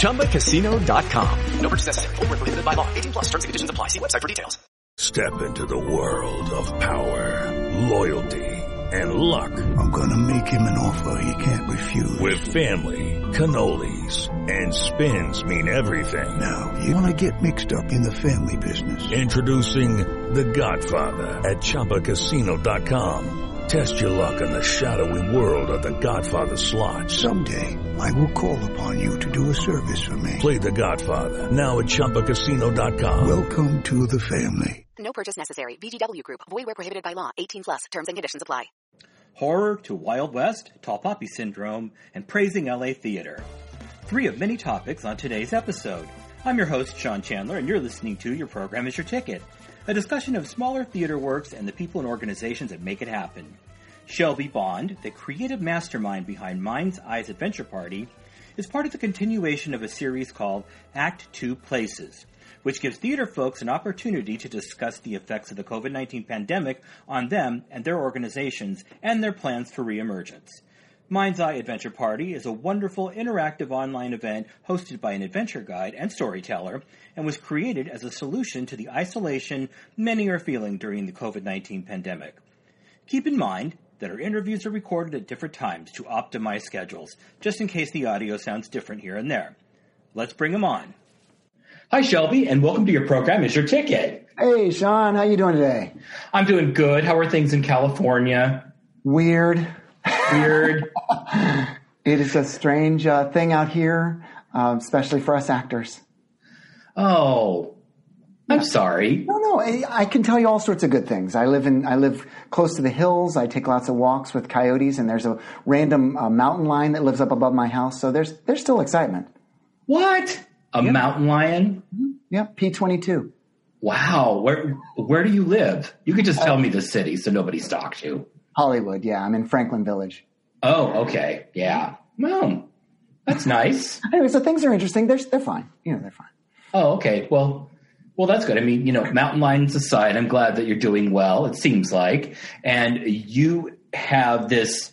ChumbaCasino.com. No purchase necessary. Full prohibited by law. 18 plus terms and conditions apply. See website for details. Step into the world of power, loyalty, and luck. I'm gonna make him an offer he can't refuse. With family, cannolis, and spins mean everything. Now, you wanna get mixed up in the family business. Introducing The Godfather at ChumbaCasino.com. Test your luck in the shadowy world of The Godfather slot. Someday, I will call upon you to do a service for me. Play The Godfather now at ChumbaCasino.com. Welcome to the family. No purchase necessary. VGW Group. Void where prohibited by law. 18 plus. Terms and conditions apply. horror to Wild West, Tall Poppy Syndrome, and praising LA theater. Three of many topics on today's episode. I'm your host, Sean Chandler, and you're listening to Your Program is Your Ticket, a discussion of smaller theater works and the people and organizations that make it happen. Shelby Bond, the creative mastermind behind Mind's Eyes Adventure Party, is part of the continuation of a series called Act Two Places, which gives theater folks an opportunity to discuss the effects of the COVID 19 pandemic on them and their organizations and their plans for reemergence. Mind's Eye Adventure Party is a wonderful interactive online event hosted by an adventure guide and storyteller and was created as a solution to the isolation many are feeling during the COVID 19 pandemic. Keep in mind that our interviews are recorded at different times to optimize schedules, just in case the audio sounds different here and there. Let's bring them on. Hi, Shelby, and welcome to your program. Is your ticket? Hey, Sean, how you doing today? I'm doing good. How are things in California? Weird. Weird. It is a strange uh, thing out here, um, especially for us actors. oh, I'm sorry. No, no, I, I can tell you all sorts of good things. I live in, I live close to the hills. I take lots of walks with coyotes, and there's a random uh, mountain lion that lives up above my house. So there's, there's still excitement. What? A mountain lion? Yeah. P twenty two. Wow. Where Where do you live? You could just tell me the city so nobody stalks you. Hollywood. Yeah, I'm in Franklin Village. Oh, okay. Yeah. Well, that's nice. Anyway, so things are interesting. They're they're fine. You know, they're fine. Oh, okay. Well, well, that's good. I mean, you know, mountain lions aside, I'm glad that you're doing well. It seems like, and you have this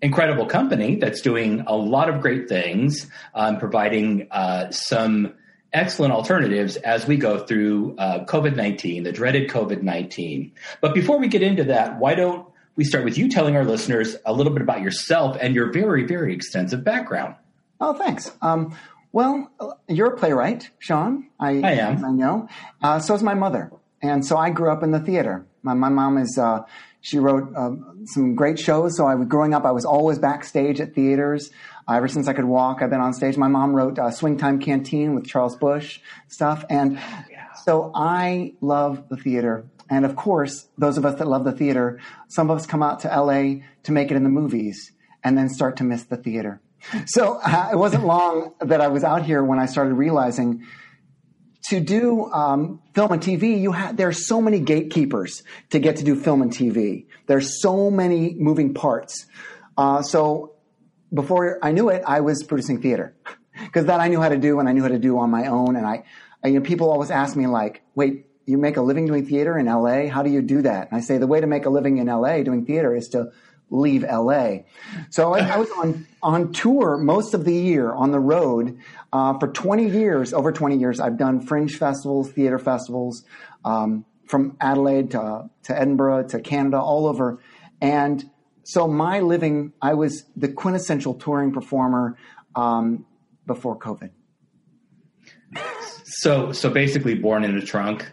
incredible company that's doing a lot of great things, um, providing uh, some excellent alternatives as we go through uh, COVID 19, the dreaded COVID 19. But before we get into that, why don't we start with you telling our listeners a little bit about yourself and your very, very extensive background? Oh, thanks. Um, well, you're a playwright, Sean. I, I am. I know. Uh, so is my mother, and so I grew up in the theater. My, my mom is. Uh, she wrote uh, some great shows. So I was growing up. I was always backstage at theaters. Uh, ever since I could walk, I've been on stage. My mom wrote uh, Swing Time Canteen with Charles Busch stuff, and so I love the theater. And of course, those of us that love the theater, some of us come out to LA to make it in the movies, and then start to miss the theater. So uh, it wasn't long that I was out here when I started realizing to do um, film and TV, you have there's so many gatekeepers to get to do film and TV. There's so many moving parts. Uh, so before I knew it, I was producing theater because that I knew how to do and I knew how to do on my own. And I, I you know, people always ask me like, "Wait, you make a living doing theater in LA? How do you do that?" And I say the way to make a living in LA doing theater is to leave LA. So I, I was on on tour most of the year on the road uh, for 20 years. Over 20 years, I've done fringe festivals, theater festivals, um, from Adelaide to to Edinburgh to Canada, all over, and so my living, I was the quintessential touring performer um, before COVID. So, so basically, born in a trunk.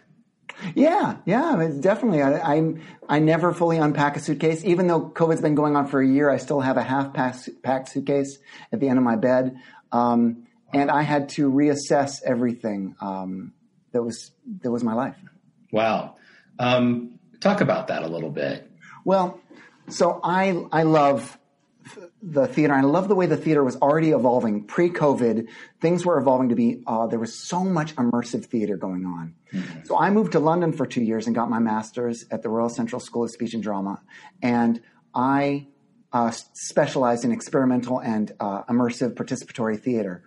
Yeah, yeah, I mean, definitely. I, I I never fully unpack a suitcase, even though COVID's been going on for a year. I still have a half packed suitcase at the end of my bed, um, and I had to reassess everything um, that was that was my life. Wow. Um, talk about that a little bit. Well, so I I love the theater. I love the way the theater was already evolving pre-COVID. Things were evolving to be. Uh, there was so much immersive theater going on. Mm-hmm. So I moved to London for two years and got my master's at the Royal Central School of Speech and Drama, and I uh, specialized in experimental and uh, immersive participatory theater.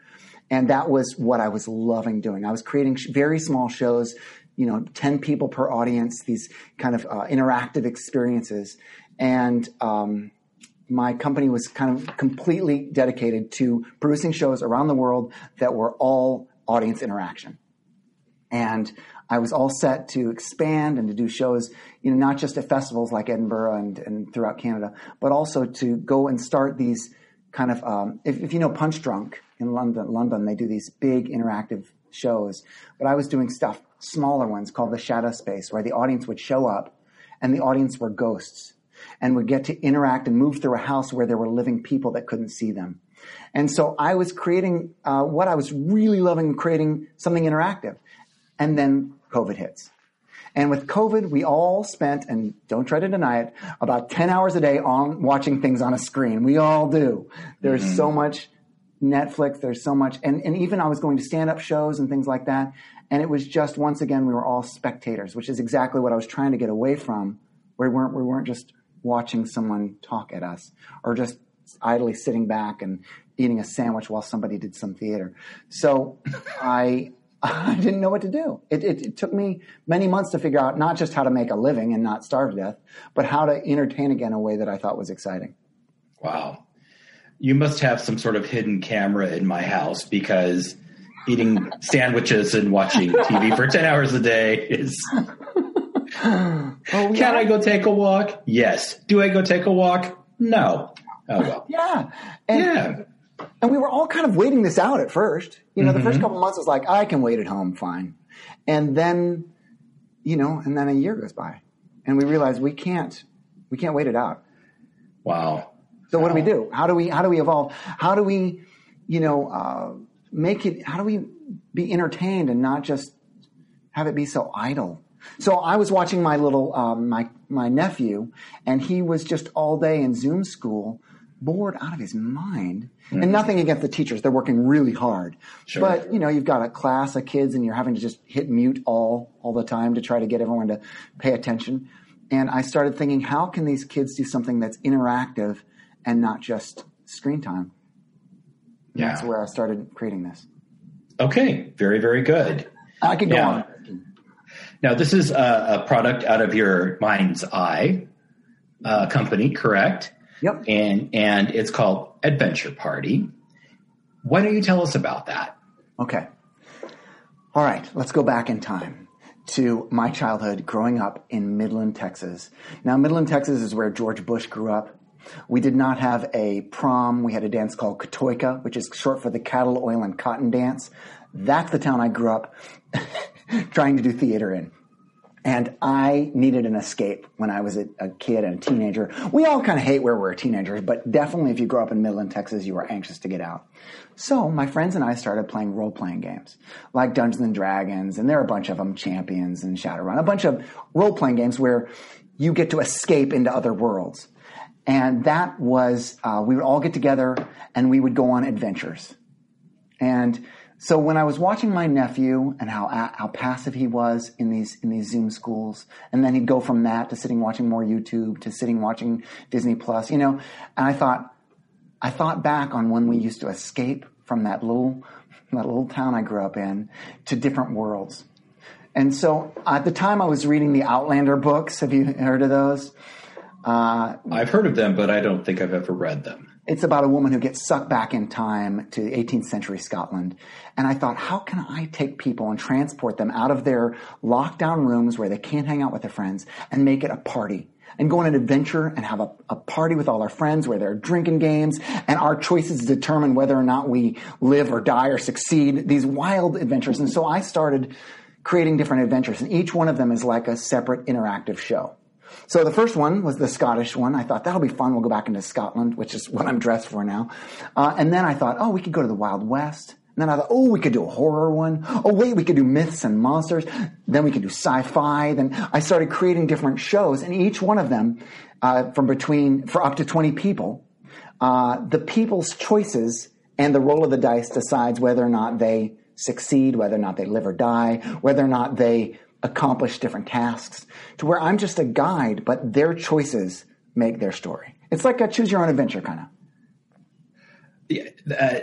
And that was what I was loving doing. I was creating sh- very small shows, you know, 10 people per audience, these kind of uh, interactive experiences. And um, my company was kind of completely dedicated to producing shows around the world that were all audience interaction. And I was all set to expand and to do shows, you know, not just at festivals like Edinburgh and, and throughout Canada, but also to go and start these kind of, um, if, if, you know Punchdrunk in London, London, they do these big interactive shows. But I was doing stuff, smaller ones called the Shadow Space, where the audience would show up and the audience were ghosts and would get to interact and move through a house where there were living people that couldn't see them. And so I was creating uh, what I was really loving, creating something interactive. And then COVID hits. And with COVID, we all spent, and don't try to deny it, about 10 hours a day on watching things on a screen. We all do. There's mm-hmm. so much Netflix, there's so much, and, and even I was going to stand up shows and things like that. And it was just, once again, we were all spectators, which is exactly what I was trying to get away from, where we weren't, we weren't just watching someone talk at us or just idly sitting back and eating a sandwich while somebody did some theater. So I, I didn't know what to do. It, it, it, took me many months to figure out not just how to make a living and not starve to death, but how to entertain again in a way that I thought was exciting. Wow. You must have some sort of hidden camera in my house because eating sandwiches and watching TV for 10 hours a day is. oh. Can I go take a walk? Yes. Do I go take a walk? No. Oh, well. Yeah. And, yeah. And we were all kind of waiting this out at first. You know, mm-hmm. the first mm-hmm. couple months was like, I can wait at home, fine. And then, you know, and then a year goes by, and we realize we can't, we can't wait it out. Wow. So what do we do? How do we, how do we evolve? How do we, you know, uh, make it? How do we be entertained and not just have it be so idle? So I was watching my little um, my my nephew, and he was just all day in Zoom school, bored out of his mind. Mm-hmm. And nothing against the teachers; they're working really hard. Sure. But you know, you've got a class of kids, and you're having to just hit mute all all the time to try to get everyone to pay attention. And I started thinking, how can these kids do something that's interactive and not just screen time? Yeah. That's where I started creating this. Okay, very very good. I could go now, on. Now, this is a, a, product out of your mind's eye uh, company, correct? Yep. And and it's called Adventure Party. Why don't you tell us about that? Okay. All right, let's go back in time to my childhood growing up in Midland, Texas. Now, Midland, Texas is where George Bush grew up. We did not have a prom. We had a dance called Katoika, which is short for the Cattle, Oil, and Cotton Dance. That's the town I grew up trying to do theater in. And I needed an escape when I was a, a, kid and a teenager. We all kind of hate where we're teenagers, but definitely if you grow up in Midland, Texas, you are anxious to get out. So my friends and I started playing role playing games like Dungeons and Dragons, and there are a bunch of them, Champions and Shadowrun, a bunch of role playing games where you get to escape into other worlds. And that was, uh, we would all get together and we would go on adventures. And so when I was watching my nephew and how how passive he was in these in these Zoom schools, and then he'd go from that to sitting watching more YouTube to sitting watching Disney Plus, you know, and I thought I thought back on when we used to escape from that little that little town I grew up in to different worlds. And so at the time I was reading the Outlander books. Have you heard of those? Uh, I've heard of them, but I don't think I've ever read them. It's about a woman who gets sucked back in time to 18th century Scotland. And I thought, how can I take people and transport them out of their lockdown rooms where they can't hang out with their friends and make it a party? And go on an adventure and have a, a party with all our friends where there are drinking games and our choices determine whether or not we live or die or succeed. These wild adventures. And so I started creating different adventures and each one of them is like a separate interactive show. So the first one was the Scottish one. I thought that'll be fun. We'll go back into Scotland, which is what I'm dressed for now. Uh, and then I thought, oh, we could go to the Wild West. And then I thought, oh, we could do a horror one. Oh, wait, we could do myths and monsters. Then we could do sci-fi. Then I started creating different shows, and each one of them, uh, from between for up to 20 people, uh, the people's choices and the roll of the dice decides whether or not they succeed, whether or not they live or die, whether or not they accomplish different tasks. To where I'm just a guide, but their choices make their story. It's like a choose your own adventure kind of. Yeah, uh,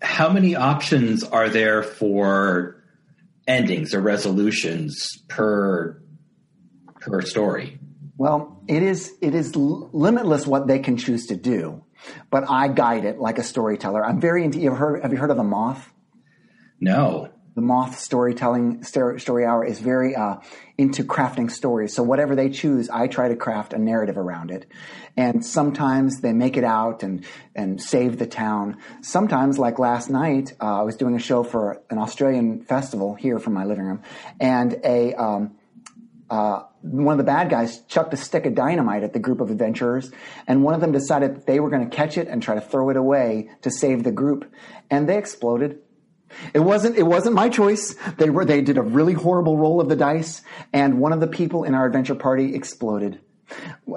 how many options are there for endings or resolutions per per story? Well, it is it is limitless what they can choose to do, but I guide it like a storyteller. I'm very into. You have heard? Have you heard of the moth? No. The moth storytelling story hour is very uh, into crafting stories. So whatever they choose, I try to craft a narrative around it. And sometimes they make it out and and save the town. Sometimes, like last night, uh, I was doing a show for an Australian festival here from my living room, and a um, uh, one of the bad guys chucked a stick of dynamite at the group of adventurers, and one of them decided that they were going to catch it and try to throw it away to save the group, and they exploded. It wasn't, it wasn't my choice. They were, they did a really horrible roll of the dice and one of the people in our adventure party exploded.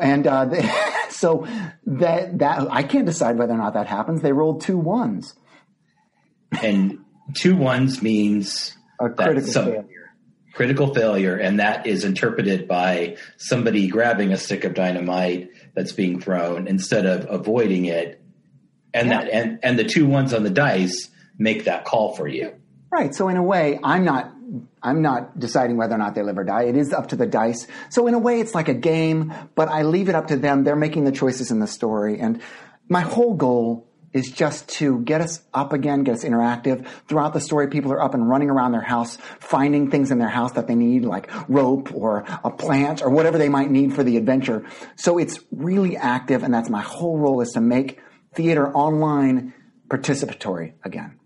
And, uh, they, so that, that, I can't decide whether or not that happens. They rolled two ones. And two ones means a critical failure. Critical failure. And that is interpreted by somebody grabbing a stick of dynamite that's being thrown instead of avoiding it. And yeah. that, and, and the two ones on the dice make that call for you. Right. So in a way, I'm not I'm not deciding whether or not they live or die. It is up to the dice. So in a way, it's like a game, but I leave it up to them. They're making the choices in the story. And my whole goal is just to get us up again, get us interactive. Throughout the story, people are up and running around their house, finding things in their house that they need, like rope or a plant or whatever they might need for the adventure. So it's really active. And that's my whole role is to make theater online participatory again.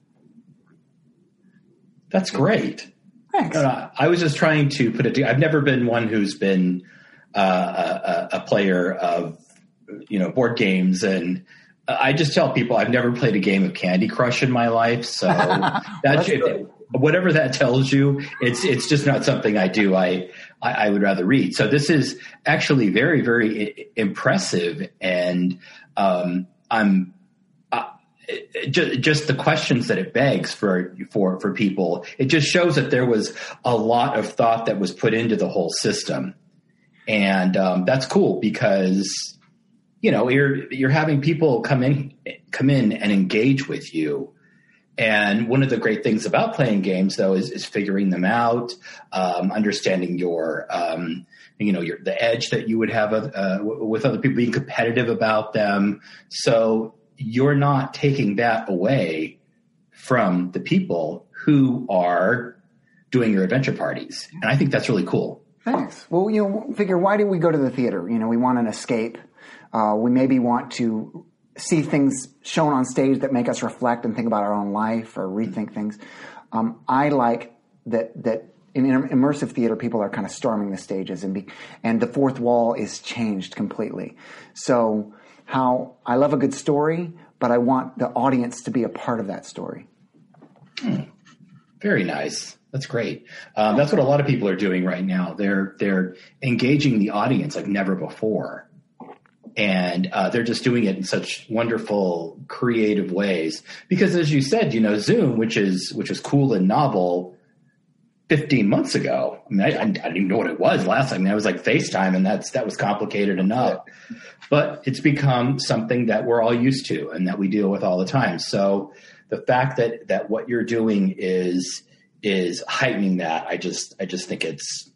That's great. Thanks. I was just trying to put it together. I've never been one who's been uh, a, a, player of, you know, board games. And I just tell people I've never played a game of Candy Crush in my life. So that's, if, whatever that tells you, it's, it's just not something I do. I, I, I would rather read. So this is actually very, very impressive. And um, I'm just the questions that it begs for for for people it just shows that there was a lot of thought that was put into the whole system. And um, that's cool because you know you're you're having people come in come in and engage with you. And one of the great things about playing games though is, is figuring them out um, understanding your um, you know your the edge that you would have uh, with other people being competitive about them. So you're not taking that away from the people who are doing your adventure parties. And I think that's really cool. Thanks. Well, you know, figure why do we go to the theater? You know, we want an escape. Uh, we maybe want to see things shown on stage that make us reflect and think about our own life or rethink things. Um, I like that that in immersive theater, people are kind of storming the stages and be, and the fourth wall is changed completely. So how I love a good story, but I want the audience to be a part of that story. Hmm. Very nice. That's great. Um, that's what a lot of people are doing right now. They're they're engaging the audience like never before, and uh, they're just doing it in such wonderful, creative ways. Because as you said, you know, Zoom, which is which is cool and novel, 15 months ago. I mean, I, I, didn't even know what it was last time. I, mean, I was like FaceTime, and that's that was complicated enough. But it's become something that we're all used to and that we deal with all the time. So the fact that that what you're doing is is heightening that, I just I just think it's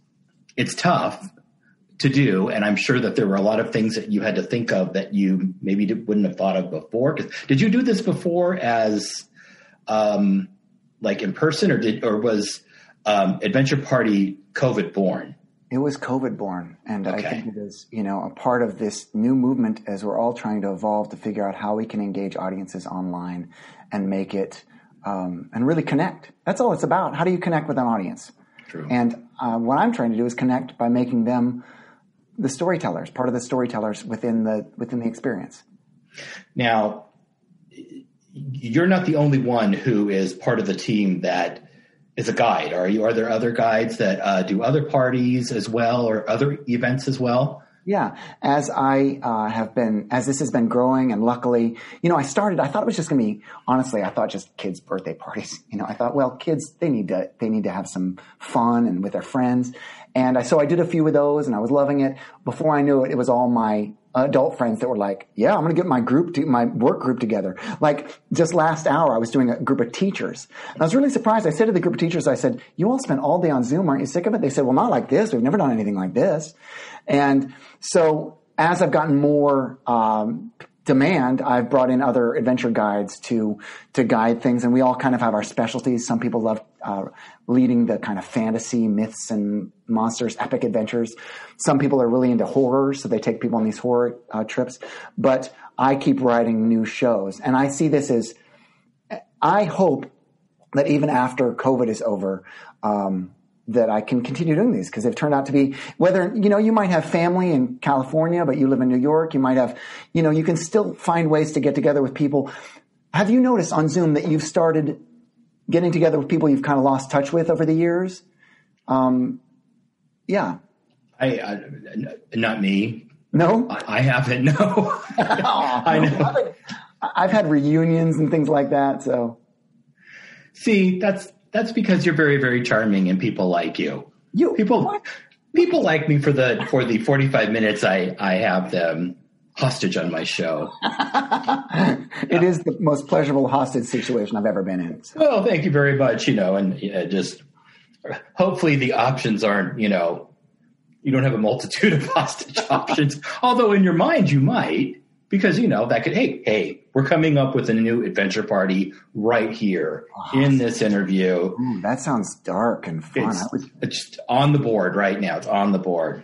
it's tough to do, and I'm sure that there were a lot of things that you had to think of that you maybe wouldn't have thought of before. Did you do this before as um, like in person, or did or was um, Adventure Party COVID born? It was COVID born, and okay. I think it is, you know, a part of this new movement as we're all trying to evolve to figure out how we can engage audiences online and make it um, and really connect. That's all it's about. How do you connect with an audience? True. And uh, what I'm trying to do is connect by making them the storytellers, part of the storytellers within the within the experience. Now, you're not the only one who is part of the team that is a guide. Are you? Are there other guides that uh, do other parties as well or other events as well? Yeah, as I uh, have been, as this has been growing, and luckily, you know, I started. I thought it was just going to be. Honestly, I thought just kids' birthday parties. You know, I thought, well, kids they need to they need to have some fun and with their friends. And I, so I did a few of those, and I was loving it. Before I knew it, it was all my adult friends that were like, "Yeah, I'm going to get my group, to, my work group together." Like just last hour, I was doing a group of teachers, and I was really surprised. I said to the group of teachers, "I said, you all spent all day on Zoom, aren't you sick of it?" They said, "Well, not like this. We've never done anything like this." And so as I've gotten more um, demand, I've brought in other adventure guides to to guide things, and we all kind of have our specialties. Some people love uh, leading the kind of fantasy myths and monsters, epic adventures. Some people are really into horror, so they take people on these horror uh, trips. But I keep writing new shows, and I see this as I hope that even after COVID is over. Um, that I can continue doing these because they've turned out to be whether you know you might have family in California but you live in New York you might have you know you can still find ways to get together with people have you noticed on Zoom that you've started getting together with people you've kind of lost touch with over the years um, yeah. I, I not me. No? I, I haven't no. I know. I've had reunions and things like that so. See that's that's because you're very, very charming and people like you. You people what? people like me for the for the 45 minutes I I have them hostage on my show. it is the most pleasurable hostage situation I've ever been in. So. Well, thank you very much. You know, and uh, just hopefully the options aren't you know you don't have a multitude of hostage options. Although in your mind you might because you know that could hey hey we're coming up with a new adventure party right here oh, in this interview ooh, that sounds dark and fun it's, would... it's on the board right now it's on the board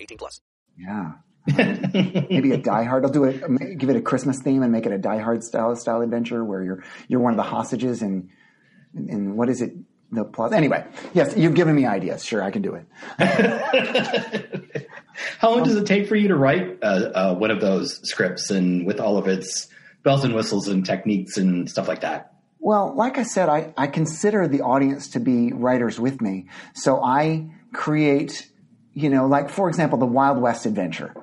18 plus. Yeah. Maybe a Die Hard. I'll do it. Give it a Christmas theme and make it a Die Hard style style adventure where you're you're one of the hostages and and what is it? The plot. Anyway, yes, you've given me ideas. Sure, I can do it. How long does it take for you to write uh, uh, one of those scripts and with all of its bells and whistles and techniques and stuff like that? Well, like I said, I, I consider the audience to be writers with me. So I create, you know, like for example, the Wild West adventure.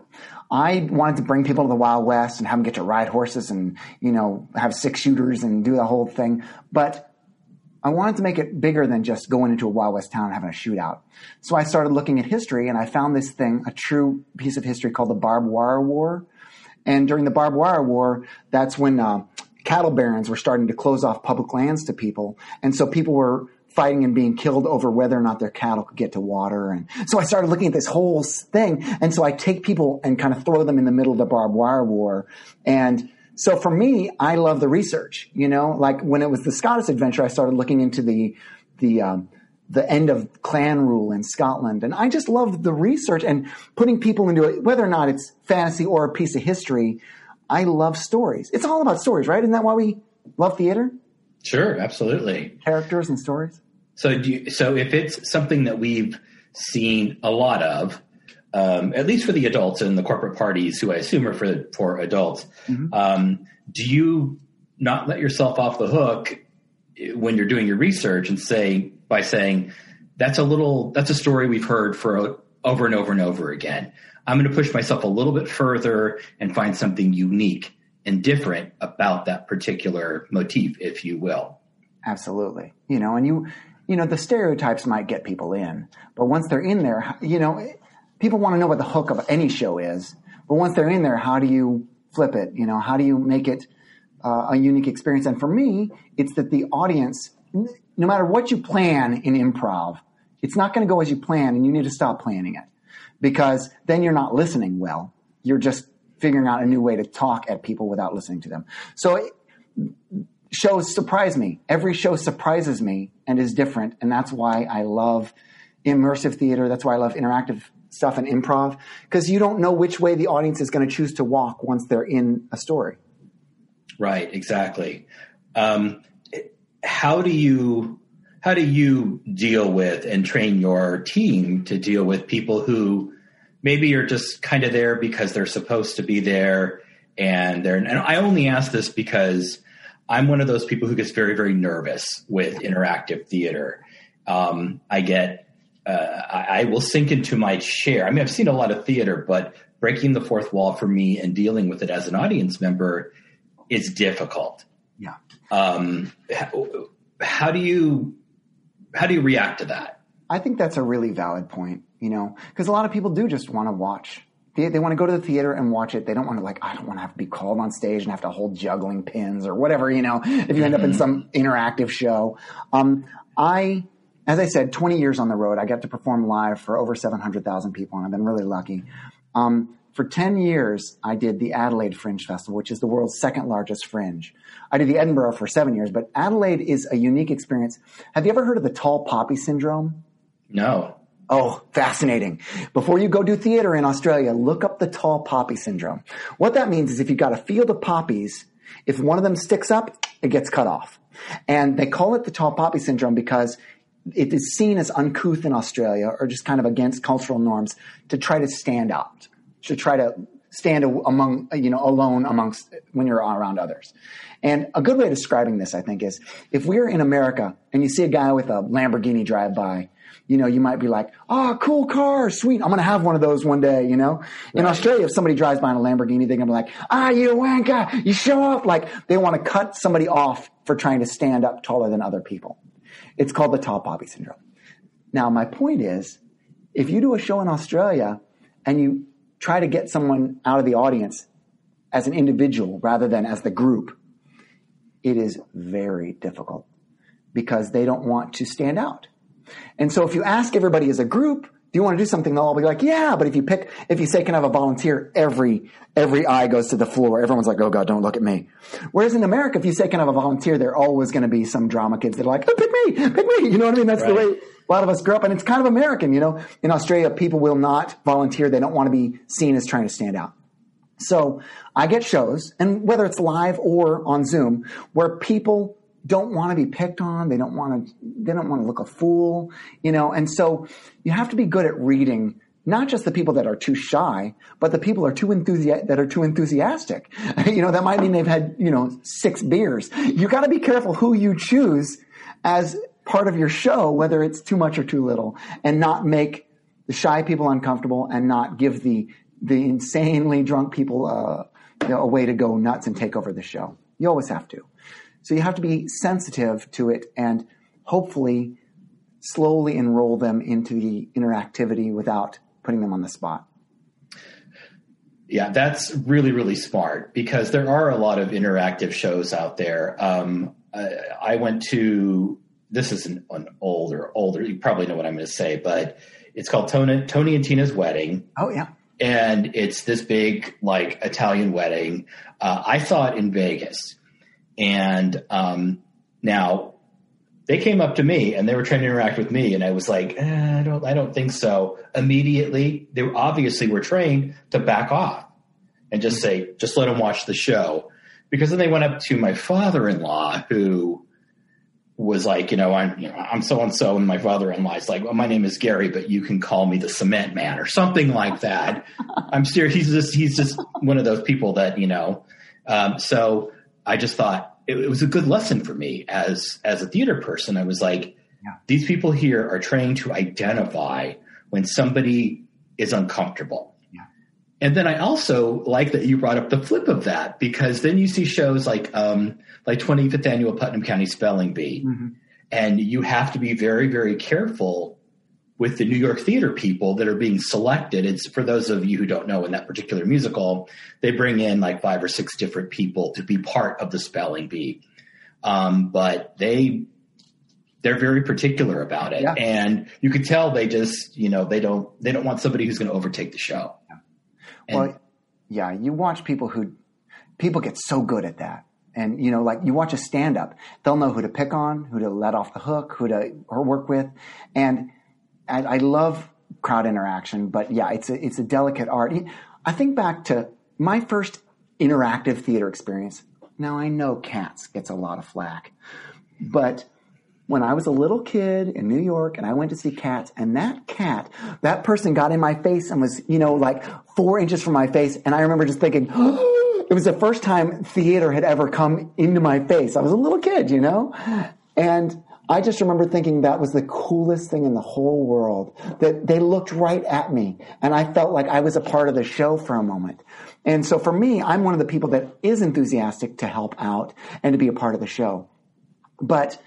I wanted to bring people to the Wild West and have them get to ride horses and, you know, have six shooters and do the whole thing. But I wanted to make it bigger than just going into a Wild West town and having a shootout. So I started looking at history and I found this thing, a true piece of history called the Barbed Wire War. And during the barbed wire war, that's when uh, cattle barons were starting to close off public lands to people. And so people were fighting and being killed over whether or not their cattle could get to water. And so I started looking at this whole thing. And so I take people and kind of throw them in the middle of the barbed wire war. And so for me, I love the research, you know, like when it was the Scottish adventure, I started looking into the, the, um, the end of clan rule in Scotland. And I just love the research and putting people into it, whether or not it's fantasy or a piece of history. I love stories. It's all about stories, right? Isn't that why we love theater? Sure, absolutely. Characters and stories. So, do you, so if it's something that we've seen a lot of, um, at least for the adults and the corporate parties, who I assume are for for adults, mm-hmm. um, do you not let yourself off the hook when you're doing your research and say by saying that's a little that's a story we've heard for over and over and over again. I'm going to push myself a little bit further and find something unique and different about that particular motif, if you will. Absolutely. You know, and you, you know, the stereotypes might get people in, but once they're in there, you know, people want to know what the hook of any show is. But once they're in there, how do you flip it? You know, how do you make it uh, a unique experience? And for me, it's that the audience no matter what you plan in improv, it's not going to go as you plan and you need to stop planning it because then you're not listening well. You're just figuring out a new way to talk at people without listening to them. So it, shows surprise me. Every show surprises me and is different. And that's why I love immersive theater. That's why I love interactive stuff and improv because you don't know which way the audience is going to choose to walk once they're in a story. Right, exactly. Um, how do you how do you deal with and train your team to deal with people who maybe are just kind of there because they're supposed to be there and they're and I only ask this because I'm one of those people who gets very very nervous with interactive theater. Um, I get uh, I, I will sink into my chair. I mean, I've seen a lot of theater, but breaking the fourth wall for me and dealing with it as an audience member is difficult. Yeah. Um, how, how do you how do you react to that? I think that's a really valid point, you know, because a lot of people do just want to watch. They, they want to go to the theater and watch it. They don't want to like, I don't want to have to be called on stage and have to hold juggling pins or whatever, you know, if you end up in some interactive show. Um, I, as I said, 20 years on the road, I got to perform live for over 700,000 people and I've been really lucky. Um, for 10 years, I did the Adelaide Fringe Festival, which is the world's second largest fringe. I did the Edinburgh for seven years, but Adelaide is a unique experience. Have you ever heard of the tall poppy syndrome? No. Oh, fascinating. Before you go do theater in Australia, look up the tall poppy syndrome. What that means is if you've got a field of poppies, if one of them sticks up, it gets cut off. And they call it the tall poppy syndrome because it is seen as uncouth in Australia or just kind of against cultural norms to try to stand out, to try to stand among, you know, alone amongst when you're around others. And a good way of describing this, I think, is if we're in America and you see a guy with a Lamborghini drive by, you know, you might be like, oh, cool car, sweet. I'm going to have one of those one day, you know? In Australia, if somebody drives by in a Lamborghini, they're going to be like, ah, you wanker, you show off. Like they want to cut somebody off for trying to stand up taller than other people. It's called the tall poppy syndrome. Now, my point is, if you do a show in Australia and you try to get someone out of the audience as an individual rather than as the group, it is very difficult because they don't want to stand out. And so if you ask everybody as a group, do you want to do something? They'll all be like, yeah. But if you pick, if you say, can I have a volunteer? Every, every eye goes to the floor. Everyone's like, oh God, don't look at me. Whereas in America, if you say, can I have a volunteer? There are always going to be some drama kids that are like, oh, pick me, pick me. You know what I mean? That's the way a lot of us grew up. And it's kind of American, you know, in Australia, people will not volunteer. They don't want to be seen as trying to stand out. So I get shows, and whether it's live or on Zoom, where people don't want to be picked on. They don't want to, they don't want to look a fool, you know, and so you have to be good at reading not just the people that are too shy, but the people are too enthusi- that are too enthusiastic. you know, that might mean they've had, you know, six beers. You got to be careful who you choose as part of your show, whether it's too much or too little, and not make the shy people uncomfortable and not give the, the insanely drunk people, uh, you know, a way to go nuts and take over the show. You always have to. So you have to be sensitive to it and hopefully slowly enroll them into the interactivity without putting them on the spot. Yeah, that's really, really smart because there are a lot of interactive shows out there. Um, I, I, went to, this is an, an, older, older, you probably know what I'm going to say, but it's called Tony, Tony and Tina's Wedding. Oh, yeah. And it's this big, like, Italian wedding. Uh, I saw it in Vegas. And um, now they came up to me and they were trying to interact with me, and I was like, eh, I don't, I don't think so. Immediately, they obviously were trained to back off and just say, just let them watch the show. Because then they went up to my father-in-law, who was like, you know, I'm, you know, I'm so and so, and my father-in-law is like, well, my name is Gary, but you can call me the Cement Man or something like that. I'm serious. He's just, he's just one of those people that you know. Um, so I just thought it, it, was a good lesson for me as as a theater person. I was like, yeah. these people here are trained to identify when somebody is uncomfortable. Yeah. And then I also like that you brought up the flip of that because then you see shows like um, like 25th annual Putnam County Spelling Bee, mm-hmm. and you have to be very very careful with the New York theater people that are being selected. It's for those of you who don't know in that particular musical, they bring in like five or six different people to be part of the spelling bee. Um, but they, they're very particular about it. Yeah. And you could tell they just, you know, they don't, they don't want somebody who's going to overtake the show. Yeah. And, well, yeah, you watch people who, people get so good at that. And, you know, like you watch a stand up, they'll know who to pick on, who to let off the hook, who to work with. And, I, I love crowd interaction. But yeah, it's a, it's a delicate art. I think back to my first interactive theater experience. Now I know Cats gets a lot of flack, but when I was a little kid in New York and I went to see Cats and that cat, that person got in my face and was, you know, like four inches from my face. And I remember just thinking, it was the first time theater had ever come into my face. I was a little kid, you know? And I just remember thinking that was the coolest thing in the whole world. That they looked right at me and I felt like I was a part of the show for a moment. And so for me, I'm one of the people that is enthusiastic to help out and to be a part of the show. But,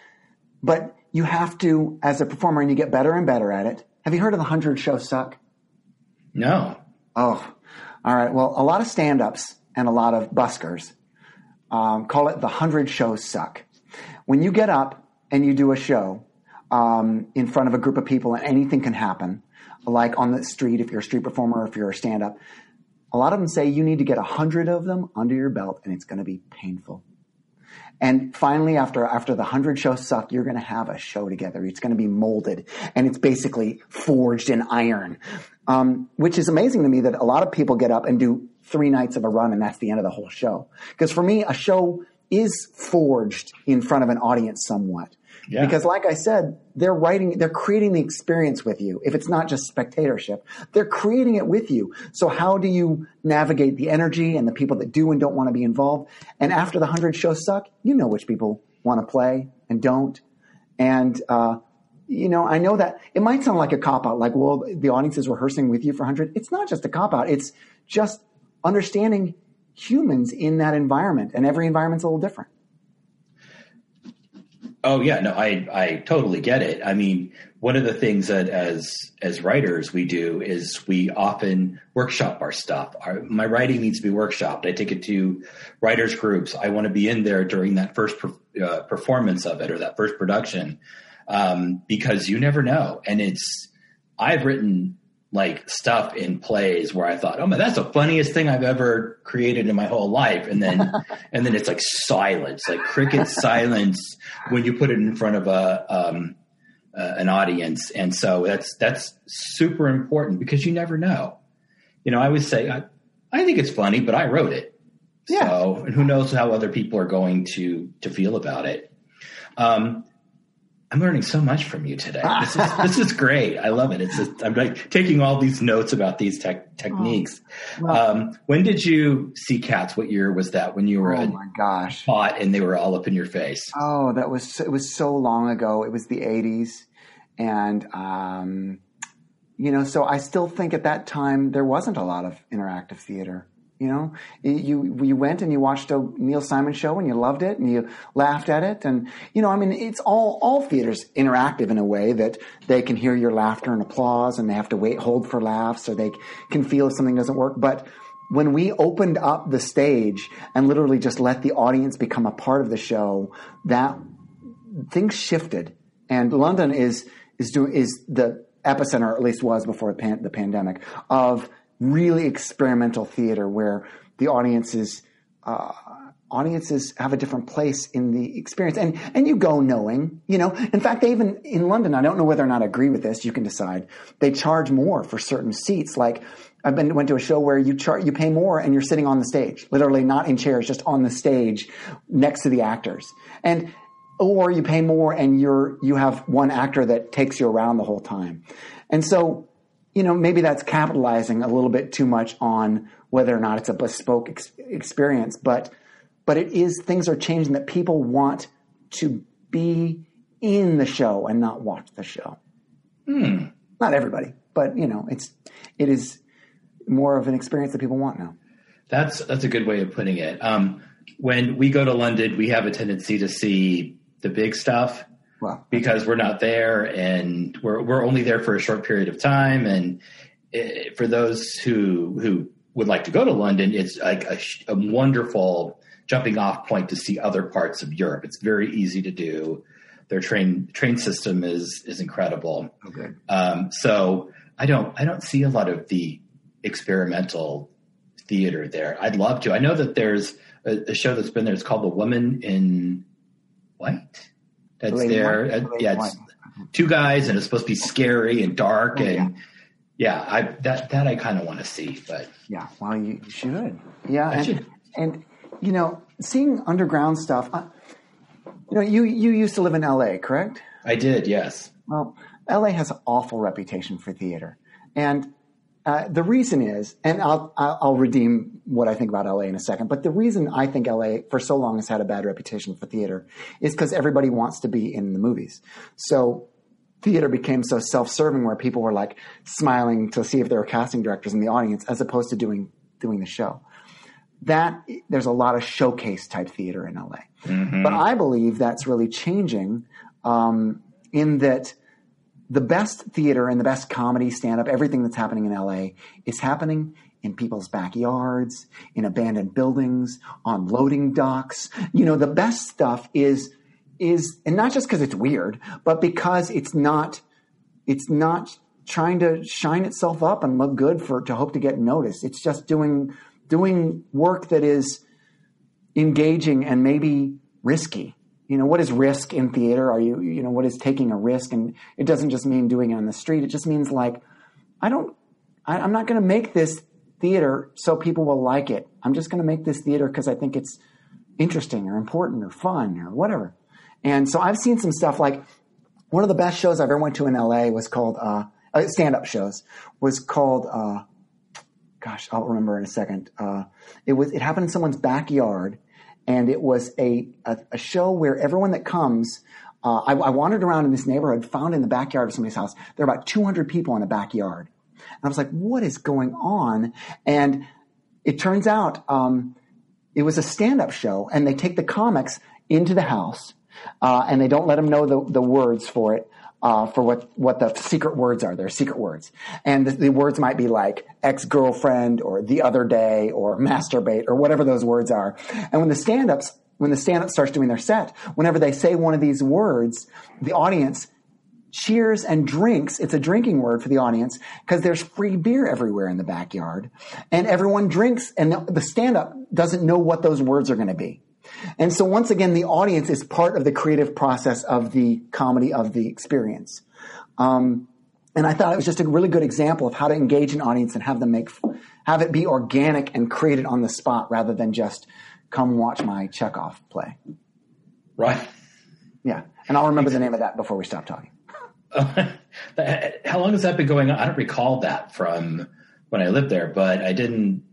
but you have to, as a performer, and you get better and better at it. Have you heard of the 100 Show Suck? No. Oh, all right. Well, a lot of stand ups and a lot of buskers um, call it the 100 Shows Suck. When you get up and you do a show um, in front of a group of people and anything can happen, like on the street if you're a street performer, or if you're a stand up, a lot of them say you need to get a hundred of them under your belt and it's going to be painful. And finally, after, after the hundred shows suck, you're going to have a show together. It's going to be molded and it's basically forged in iron. Um, which is amazing to me that a lot of people get up and do three nights of a run and that's the end of the whole show. Because for me, a show is forged in front of an audience somewhat. Yeah. Because like I said, they're writing, they're creating the experience with you. If it's not just spectatorship, they're creating it with you. So how do you navigate the energy and the people that do and don't want to be involved? And after the hundred shows suck, you know which people want to play and don't. And, uh, you know, I know that it might sound like a cop out, like, well, the audience is rehearsing with you for 100. It's not just a cop out. It's just understanding humans in that environment, and every environment's a little different. Oh yeah, no, I I totally get it. I mean, one of the things that as as writers we do is we often workshop our stuff. Our, my writing needs to be workshopped. I take it to writers groups. I want to be in there during that first per, uh, performance of it or that first production um, because you never know. And it's I've written like stuff in plays where I thought, oh man, that's the funniest thing I've ever created in my whole life, and then and then it's like silence, like cricket silence when you put it in front of a um, uh, an audience, and so that's that's super important because you never know. You know, I always say I, I think it's funny, but I wrote it. Yeah. So, and who knows how other people are going to to feel about it. Um, I'm learning so much from you today. This is, this is great. I love it. It's just, I'm like taking all these notes about these tech, techniques. Oh, well, um, when did you see cats? What year was that? When you were oh my gosh, spot and they were all up in your face. Oh, that was it was so long ago. It was the 80s, and um, you know, so I still think at that time there wasn't a lot of interactive theater. You know, you you went and you watched a Neil Simon show and you loved it and you laughed at it and you know, I mean, it's all all theaters interactive in a way that they can hear your laughter and applause and they have to wait hold for laughs or they can feel if something doesn't work. But when we opened up the stage and literally just let the audience become a part of the show, that things shifted. And London is is doing is the epicenter, at least was before the, pan, the pandemic, of really experimental theater where the audiences uh, audiences have a different place in the experience. And and you go knowing you know? In fact they even in london i don't know whether or not i agree with this you can decide they charge more for certain seats. Like i've been went to a show where you char- you pay more and you're sitting on the stage literally not in chairs just on the stage next to the actors. And or you pay more and you're you have one actor that takes you around the whole time. And so you know, maybe that's capitalizing a little bit too much on whether or not it's a bespoke ex- experience, but but it is things are changing that people want to be in the show and not watch the show. Hmm. Not everybody, but you know, it's it is more of an experience that people want now. That's that's a good way of putting it. Um, when we go to London, we have a tendency to see the big stuff Wow. Because we're not there and we're, we're only there for a short period of time. And it, for those who, who would like to go to London, it's like a, a, wonderful jumping off point to see other parts of Europe. It's very easy to do. Their train, train system is, is incredible. Okay. Um, so I don't, I don't see a lot of the experimental theater there. I'd love to. I know that there's a, a show that's been there. It's called The Woman in White that's there. Uh, yeah, it's two guys, and it's supposed to be scary and dark, oh, and yeah, I that that I kind of want to see, but Yeah, well, you should. Yeah, I and, should. and you know, seeing underground stuff. Uh, you know, you you used to live in L.A., correct? I did. Yes. Well, LA has an awful reputation for theater, and uh, the reason is, and I'll I'll redeem what I think about LA in a second. But the reason I think LA for so long has had a bad reputation for theater is because everybody wants to be in the movies. So theater became so self-serving, where people were like smiling to see if there were casting directors in the audience, as opposed to doing doing the show. That there's a lot of showcase type theater in LA, but I believe that's really changing um, in that the best theater and the best comedy, stand up, everything that's happening in LA is happening in people's backyards, in abandoned buildings, on loading docks. You know, the best stuff is is and not just because it's weird, but because it's not it's not trying to shine itself up and look good for to hope to get noticed. It's just doing doing work that is engaging and maybe risky. You know, what is risk in theater? Are you, you know, what is taking a risk? And it doesn't just mean doing it on the street. It just means like, I don't, I, I'm not going to make this theater so people will like it. I'm just going to make this theater because I think it's interesting or important or fun or whatever. And so I've seen some stuff like one of the best shows I've ever went to in LA was called, uh, uh stand up shows was called, uh, gosh, I'll remember in a second. Uh, it was, it happened in someone's backyard and it was a, a, a show where everyone that comes, uh, I, I wandered around in this neighborhood, found in the backyard of somebody's house, there are about 200 people in a backyard. And I was like, what is going on? And it turns out, um, it was a stand-up show and they take the comics into the house, uh, and they don't let them know the, the words for it. Uh, for what, what the secret words are. They're secret words. And the, the words might be like ex-girlfriend or the other day or masturbate or whatever those words are. And when the stand-ups, when the stand-up starts doing their set, whenever they say one of these words, the audience cheers and drinks. It's a drinking word for the audience because there's free beer everywhere in the backyard and everyone drinks and the, the stand-up doesn't know what those words are going to be. And so once again, the audience is part of the creative process of the comedy of the experience. Um, and I thought it was just a really good example of how to engage an audience and have them make, have it be organic and created on the spot rather than just come watch my Chekhov play. Right. Yeah. And I'll remember the name of that before we stop talking. How long has that been going on? I don't recall that from when I lived there, but I didn't.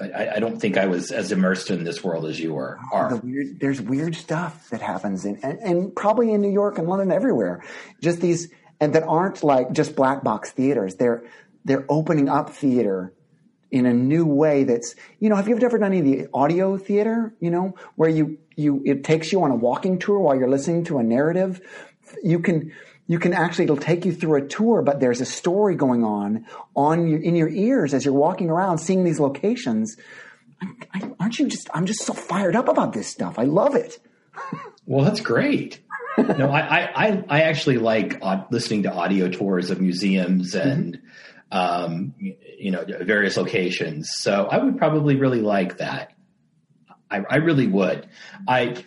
I, I don't think I was as immersed in this world as you were. Are. The weird, there's weird stuff that happens in, and, and probably in New York and London, everywhere. Just these, and that aren't like just black box theaters. They're they're opening up theater in a new way. That's you know. Have you ever done any of the audio theater? You know, where you you it takes you on a walking tour while you're listening to a narrative. You can you can actually it'll take you through a tour, but there's a story going on on your, in your ears as you're walking around, seeing these locations. I, I, aren't you just? I'm just so fired up about this stuff. I love it. Well, that's great. no, I, I, I actually like uh, listening to audio tours of museums and, um, you know, various locations. So I would probably really like that. I, I really would. I,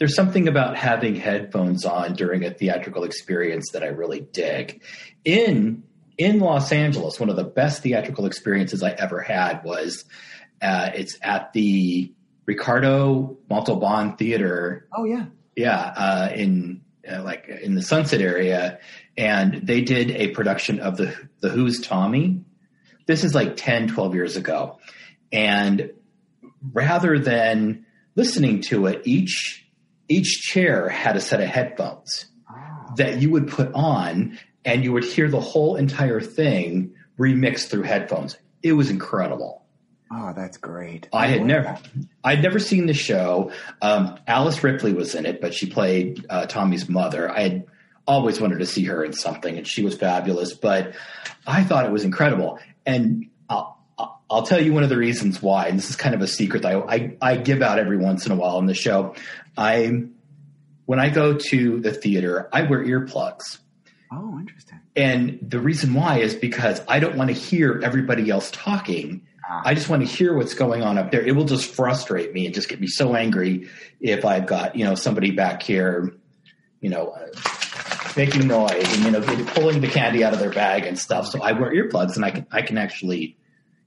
there's something about having headphones on during a theatrical experience that I really dig. In in Los Angeles, one of the best theatrical experiences I ever had was uh, it's at the Ricardo Montalban Theater. Oh yeah, Yeah, uh, in uh, like in the Sunset area, and they did a production of the the Who's Tommy. This is like 10, 12 years ago, and rather than listening to it, each each chair had a set of headphones that you would put on and you would hear the whole entire thing remixed through headphones. It was incredible. Oh, that's great. I had never, that. I'd never seen the show. Um, Alice Ripley was in it, but she played uh, Tommy's mother. I had always wanted to see her in something, and she was fabulous. But I thought it was incredible, and I'll, tell you one of the reasons why. And this is kind of a secret that I, I, I give out every once in a while on the show. I, when I go to the theater, I wear earplugs. Oh, interesting. And the reason why is because I don't want to hear everybody else talking. I just want to hear what's going on up there. It will just frustrate me and just get me so angry if I've got, you know, somebody back here, you know, uh, making noise and you know pulling the candy out of their bag and stuff. So I wear earplugs and I can I can actually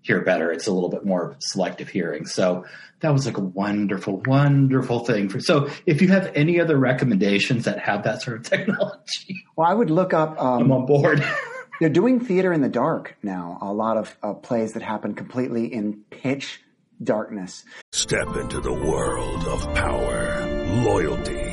hear better. It's a little bit more selective hearing. So that was like a wonderful, wonderful thing. For so if you have any other recommendations that have that sort of technology, well, I would look up. Um, I'm on board. they're doing theater in the dark now. A lot of uh, plays that happen completely in pitch darkness. Step into the world of power, loyalty,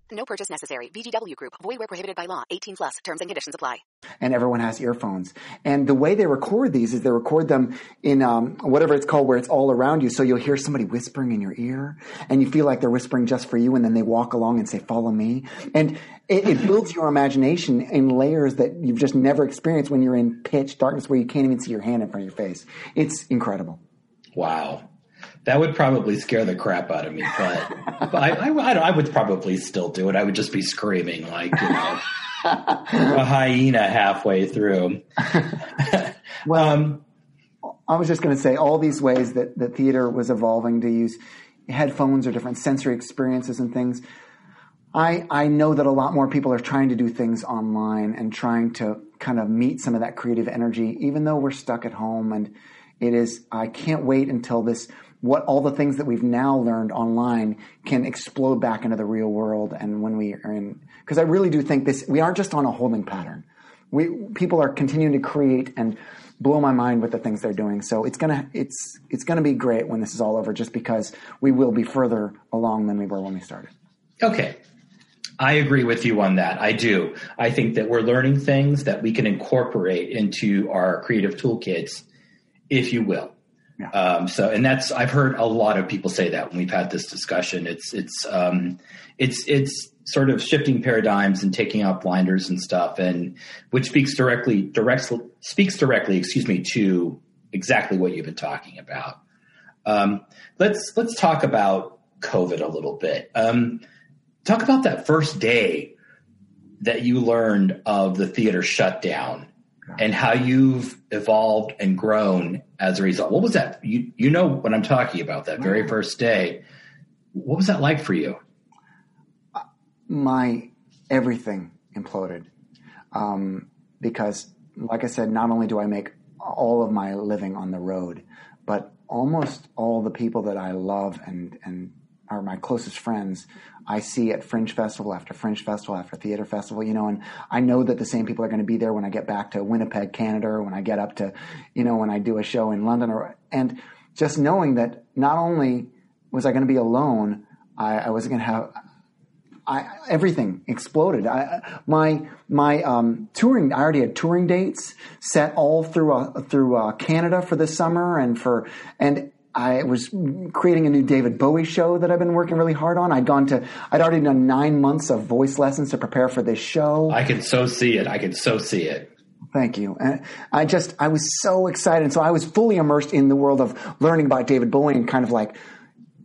No purchase necessary. VGW Group. Void where prohibited by law. 18 plus. Terms and conditions apply. And everyone has earphones. And the way they record these is they record them in um, whatever it's called, where it's all around you. So you'll hear somebody whispering in your ear, and you feel like they're whispering just for you. And then they walk along and say, "Follow me." And it, it builds your imagination in layers that you've just never experienced when you're in pitch darkness, where you can't even see your hand in front of your face. It's incredible. Wow. That would probably scare the crap out of me, but, but I, I, I, would probably still do it. I would just be screaming like, you know, a hyena halfway through. well, um, I was just going to say all these ways that, that theater was evolving to use headphones or different sensory experiences and things. I, I know that a lot more people are trying to do things online and trying to kind of meet some of that creative energy, even though we're stuck at home. And it is, I can't wait until this what all the things that we've now learned online can explode back into the real world and when we are in because i really do think this we aren't just on a holding pattern we people are continuing to create and blow my mind with the things they're doing so it's gonna it's it's gonna be great when this is all over just because we will be further along than we were when we started okay I agree with you on that. I do. I think that we're learning things that we can incorporate into our creative toolkits, if you will. Yeah. Um, so, and that's I've heard a lot of people say that when we've had this discussion. It's it's um, it's it's sort of shifting paradigms and taking out blinders and stuff, and which speaks directly directs speaks directly, excuse me, to exactly what you've been talking about. Um, let's let's talk about COVID a little bit. Um, talk about that first day that you learned of the theater shutdown and how you've evolved and grown as a result. What was that? You you know what I'm talking about? That very first day. What was that like for you? My everything imploded um, because, like I said, not only do I make all of my living on the road, but almost all the people that I love and and are my closest friends I see at Fringe Festival after Fringe Festival after Theater Festival, you know, and I know that the same people are going to be there when I get back to Winnipeg, Canada, or when I get up to, you know, when I do a show in London, or and just knowing that not only was I going to be alone, I, I was going to have. I, everything exploded. I, my my um, touring. I already had touring dates set all through uh, through uh, Canada for this summer, and for and I was creating a new David Bowie show that I've been working really hard on. I'd gone to, I'd already done nine months of voice lessons to prepare for this show. I can so see it. I can so see it. Thank you. And I just, I was so excited. So I was fully immersed in the world of learning about David Bowie and kind of like,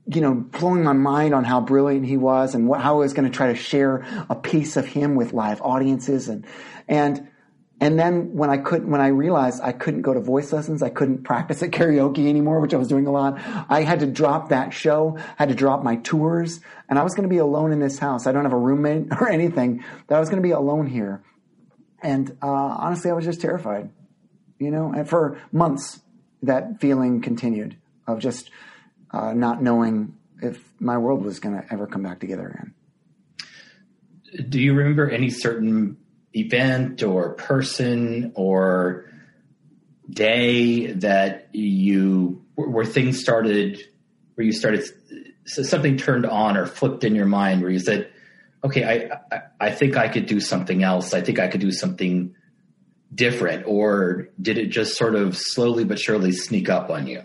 you know, blowing my mind on how brilliant he was and what, how I was going to try to share a piece of him with live audiences. And, and, and then when I couldn't, when I realized I couldn't go to voice lessons, I couldn't practice at karaoke anymore, which I was doing a lot. I had to drop that show, had to drop my tours, and I was going to be alone in this house. I don't have a roommate or anything. That I was going to be alone here. And uh, honestly, I was just terrified, you know. And for months, that feeling continued of just uh, not knowing if my world was going to ever come back together again. Do you remember any certain event or person or day that you where things started where you started so something turned on or flipped in your mind where you said okay I, I, I think i could do something else. I think i could do something different. Or did it just sort of slowly but surely sneak up on you?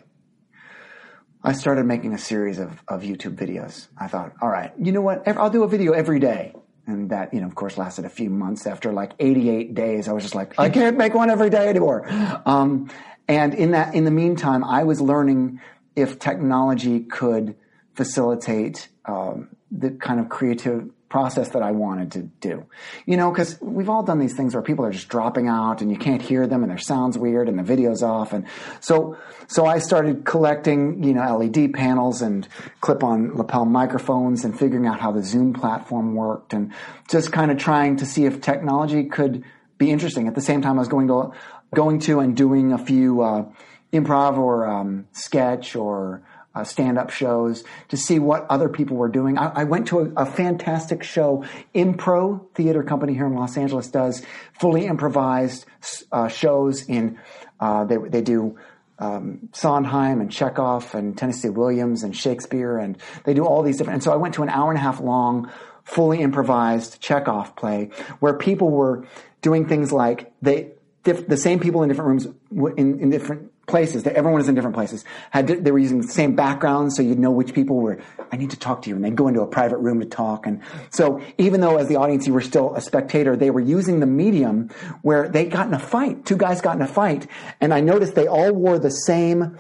I started making a series of, of youtube videos. I thought all right you know what? I'll do a video every day And that, you know, of course, lasted a few months. After like 88 days, I was just like, I can't make one every day anymore. Um, and in that, in the meantime, I was learning if technology could facilitate um, the kind of creative process that I wanted to do. You know, because we've all done these things where people are just dropping out and you can't hear them and their sound's weird and the video's off. And so, so I started collecting, you know, LED panels and clip on lapel microphones and figuring out how the Zoom platform worked and just kind of trying to see if technology could be interesting. At the same time, I was going to, going to and doing a few, uh, improv or um, sketch or uh, stand-up shows to see what other people were doing. I, I went to a, a, fantastic show. Impro Theater Company here in Los Angeles does fully improvised uh, shows. In uh, they they do um, Sondheim and Chekhov and Tennessee Williams and Shakespeare and they do all these different. And so I went to an hour and a half long, fully improvised Chekhov play where people were doing things like they the same people in different rooms in, in different places. That Everyone was in different places. Had they were using the same backgrounds, so you'd know which people were. I need to talk to you, and they'd go into a private room to talk. And so, even though as the audience you were still a spectator, they were using the medium where they got in a fight. Two guys got in a fight, and I noticed they all wore the same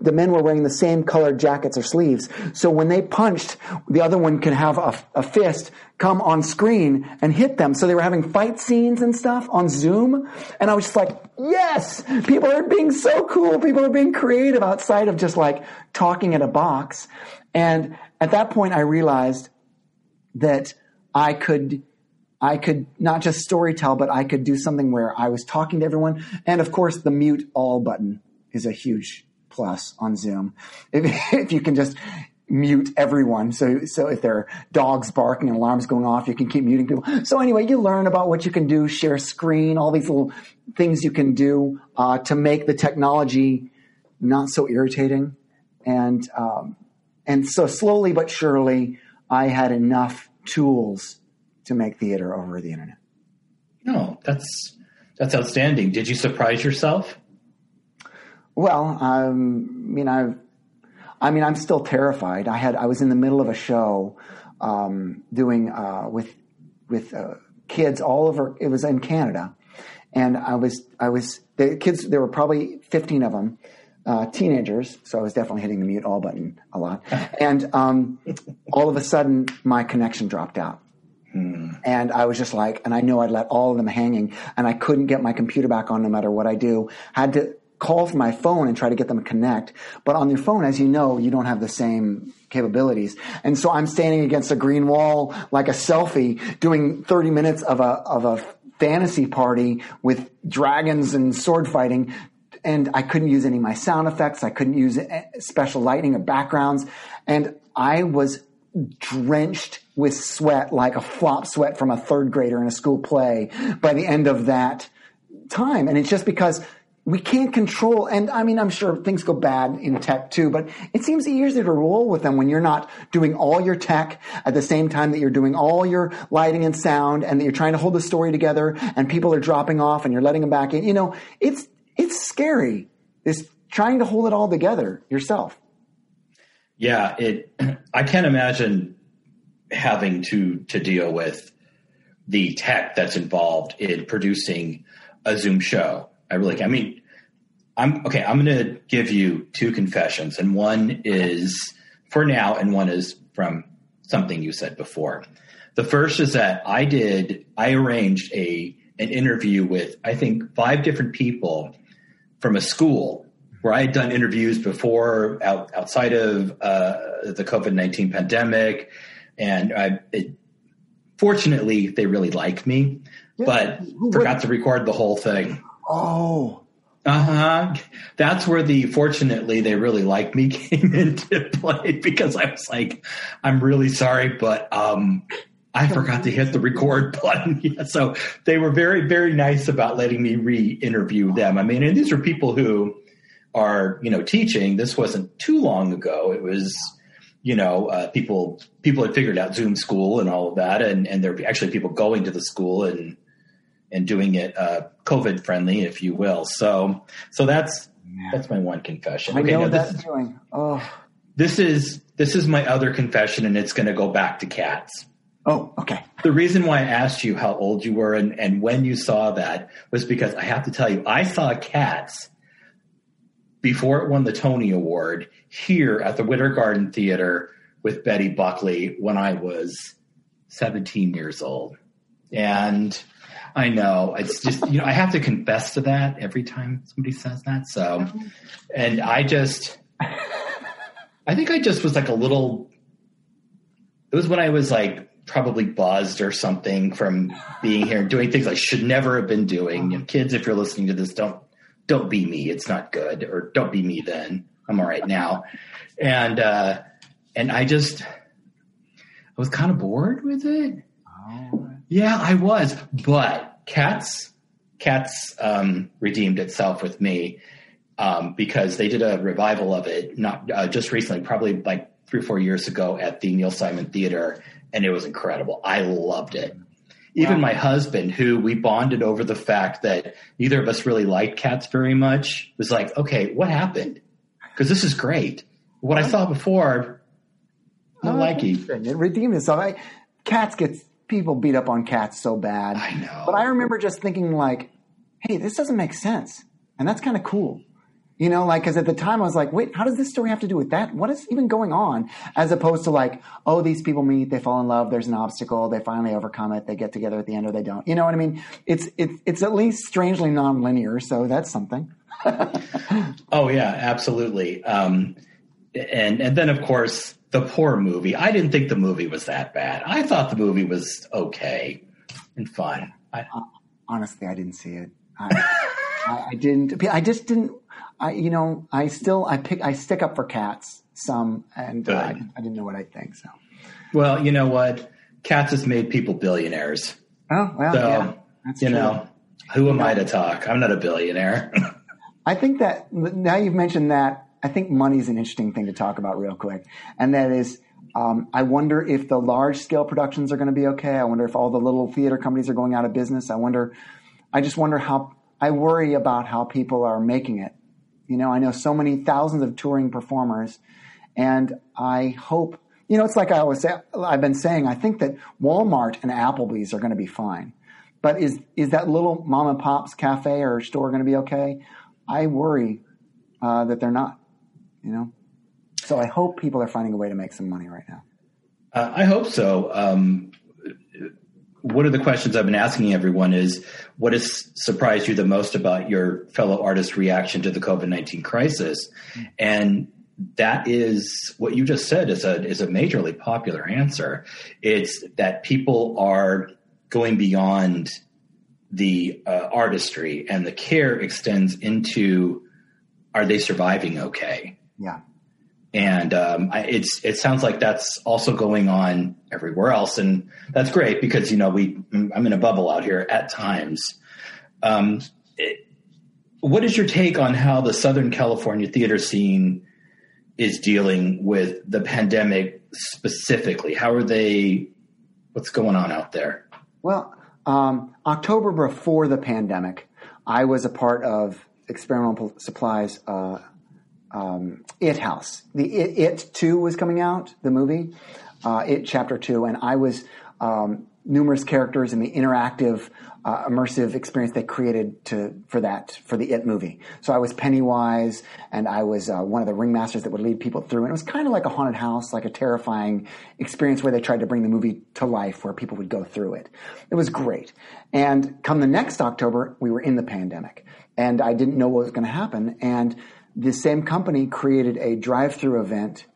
the men were wearing the same colored jackets or sleeves. So when they punched, the other one could have a, a, fist come on screen and hit them. So they were having fight scenes and stuff on Zoom. And I was just like, yes, people are being so cool. People are being creative outside of just like talking in a box. And at that point, I realized that I could I could not just storytell, but I could do something where I was talking to everyone. And of course, the mute all button is a huge plus on Zoom. If, if you can just mute everyone. So, so if there are dogs barking and alarms going off, you can keep muting people. So anyway, you learn about what you can do, share screen, all these little things you can do, uh, to make the technology not so irritating. And, um, and so slowly but surely, I had enough tools to make theater over the internet. No, that's, that's outstanding. Did you surprise yourself? Well, um, I mean, I've, I mean, I'm still terrified. I had, I was in the middle of a show, um, doing, uh, with, with, uh, kids all over, it was in Canada. And I was, I was, the kids, there were probably 15 of them, uh, teenagers. So I was definitely hitting the mute all button a lot. And, um, all of a sudden my connection dropped out. Hmm. And I was just like, and I know I'd let all of them hanging and I couldn't get my computer back on no matter what I do. Had to call from my phone and try to get them to connect. But on your phone, as you know, you don't have the same capabilities. And so I'm standing against a green wall like a selfie doing 30 minutes of a, of a fantasy party with dragons and sword fighting. And I couldn't use any of my sound effects. I couldn't use eh, special lighting or backgrounds. And I was drenched with sweat like a flop sweat from a third grader in a school play by the end of that time. And it's just because we can't control, and I mean, I'm sure things go bad in tech too, but it seems easier to roll with them when you're not doing all your tech at the same time that you're doing all your lighting and sound and that you're trying to hold the story together and people are dropping off and you're letting them back in. You know, it's, it's scary. It's trying to hold it all together yourself. Yeah, it, I can't imagine having to, to deal with the tech that's involved in producing a Zoom show I really. I mean, I'm okay. I'm going to give you two confessions, and one is for now, and one is from something you said before. The first is that I did. I arranged a an interview with I think five different people from a school where I had done interviews before out, outside of uh, the COVID nineteen pandemic, and I. It, fortunately, they really liked me, yeah. but forgot to record the whole thing. Oh. Uh huh. That's where the fortunately they really like me came into play because I was like, I'm really sorry, but um, I forgot to hit the record button. yeah, so they were very, very nice about letting me re-interview them. I mean, and these are people who are, you know, teaching. This wasn't too long ago. It was, you know, uh, people people had figured out Zoom school and all of that, and and there were actually people going to the school and and doing it uh, COVID friendly, if you will. So, so that's that's my one confession. I okay, know that's doing. Oh, this is this is my other confession, and it's going to go back to cats. Oh, okay. The reason why I asked you how old you were and, and when you saw that was because I have to tell you, I saw Cats before it won the Tony Award here at the Winter Garden Theater with Betty Buckley when I was 17 years old. And I know it's just, you know, I have to confess to that every time somebody says that. So, and I just, I think I just was like a little, it was when I was like probably buzzed or something from being here and doing things I should never have been doing. You know, kids, if you're listening to this, don't don't be me. It's not good. Or don't be me then. I'm all right now. And uh and I just I was kind of bored with it. Yeah, I was. But Cats Cats um redeemed itself with me. Um, because they did a revival of it not uh, just recently, probably like three or four years ago at the Neil Simon Theater, and it was incredible. I loved it. Even wow. my husband, who we bonded over the fact that neither of us really liked cats very much, was like, "Okay, what happened? Because this is great. What I saw before, not oh, liking. It redeemed itself. I, cats gets people beat up on cats so bad. I know. But I remember just thinking like, "Hey, this doesn't make sense," and that's kind of cool. You know, like, cause at the time I was like, wait, how does this story have to do with that? What is even going on? As opposed to like, oh, these people meet, they fall in love, there's an obstacle, they finally overcome it, they get together at the end or they don't. You know what I mean? It's, it's, it's at least strangely nonlinear, so that's something. oh yeah, absolutely. Um, and, and then of course the poor movie. I didn't think the movie was that bad. I thought the movie was okay and fun. I, Honestly, I didn't see it. I, I, I didn't, I just didn't, I, you know, I still I pick I stick up for cats some, and uh, I, I, didn't know what I think. So, well, you know what, cats has made people billionaires. Oh well, so, yeah, that's you true. know, who am you I to talk? I'm not a billionaire. I think that now you've mentioned that, I think money is an interesting thing to talk about real quick, and that is. Um, I wonder if the large scale productions are going to be okay. I wonder if all the little theater companies are going out of business. I wonder, I just wonder how, I worry about how people are making it you know, I know so many thousands of touring performers, and I hope, you know, it's like I always say, I've been saying, I think that Walmart and Applebee's are going to be fine. But is, is that little mom and pop's cafe or store going to be okay? I worry uh, that they're not, you know? So I hope people are finding a way to make some money right now. Uh, I hope so. Um, one of the questions I've been asking everyone is what has surprised you the most about your fellow artists' reaction to the COVID 19 crisis? And that is what you just said is a, is a majorly popular answer. It's that people are going beyond the uh, artistry and the care extends into are they surviving okay? Yeah and um, I, it's it sounds like that's also going on everywhere else, and that's great because you know we I'm in a bubble out here at times. Um, it, what is your take on how the Southern California theater scene is dealing with the pandemic specifically? How are they? What's going on out there? Well, um, October before the pandemic, I was a part of Experimental Supplies. Uh, um, It House. The It, It 2 was coming out, the movie, uh, It Chapter 2, and I was um, numerous characters in the interactive, uh, immersive experience they created to for that for the It movie. So I was Pennywise, and I was uh, one of the ringmasters that would lead people through. And it was kind of like a haunted house, like a terrifying experience where they tried to bring the movie to life, where people would go through it. It was great. And come the next October, we were in the pandemic, and I didn't know what was going to happen, and the same company created a drive-through event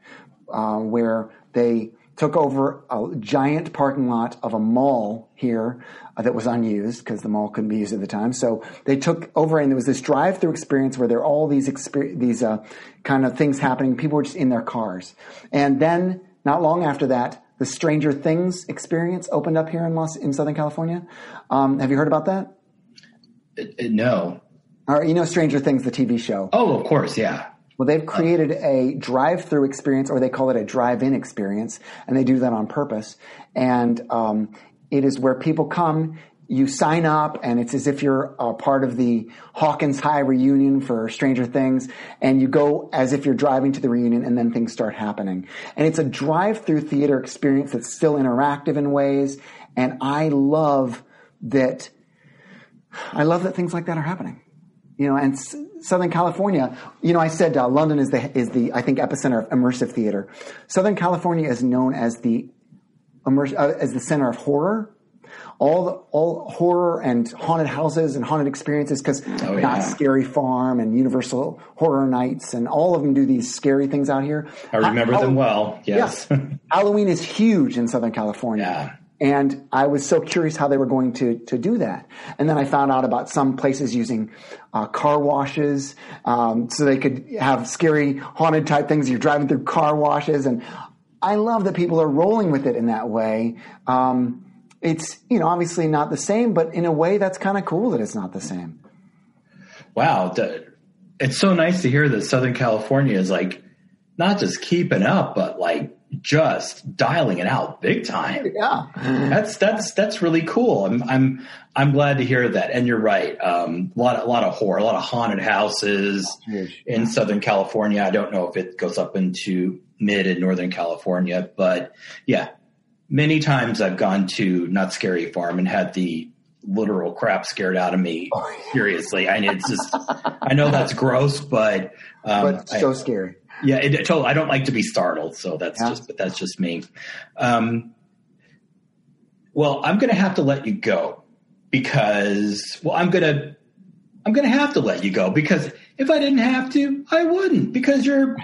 uh, where they took over a giant parking lot of a mall here uh, that was unused because the mall couldn't be used at the time. So they took over, and there was this drive-through experience where there are all these exper- these uh, kind of things happening. People were just in their cars, and then not long after that, the Stranger Things experience opened up here in Los in Southern California. Um, have you heard about that? Uh, uh, no. Or you know Stranger Things, the TV show. Oh, of course, yeah. Well, they've created a drive-through experience, or they call it a drive-in experience, and they do that on purpose. And um, it is where people come you sign up and it's as if you're a part of the Hawkins High reunion for Stranger Things and you go as if you're driving to the reunion and then things start happening. And it's a drive-through theater experience that's still interactive in ways. And I love that, I love that things like that are happening. You know, and S- Southern California, you know, I said uh, London is the, is the, I think, epicenter of immersive theater. Southern California is known as the, immerse, uh, as the center of horror all the, all horror and haunted houses and haunted experiences because Oh, yeah. Knott's Scary Farm and Universal Horror Nights and all of them do these scary things out here. I remember Ha- them well. Yes. Yeah. Halloween is huge in Southern California. Yeah. And I was so curious how they were going to, to do that. And then I found out about some places using uh, car washes um, so they could have scary haunted type things. You're driving through car washes. And I love that people are rolling with it in that way. Um, it's, you know, obviously not the same, but in a way that's kind of cool that it's not the same. wow. It's so nice to hear that Southern California is like not just keeping up, but like just dialing it out big time. Yeah. That's that's that's really cool. I'm I'm I'm glad to hear that. And you're right. Um, a lot a lot of horror, a lot of haunted houses in Southern California. I don't know if it goes up into mid and Northern California, but yeah, many times I've gone to Knott's Scary Farm and had the literal crap scared out of me. Seriously, I mean, it's just I know that's gross, but um, But I- so scary. Yeah, it, totally. I don't like to be startled, so that's Yeah. just, but that's just me. Um, well, I'm going to have to let you go because, well, I'm going to, I'm going to have to let you go because if I didn't have to, I wouldn't because you're,